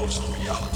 ghost reality.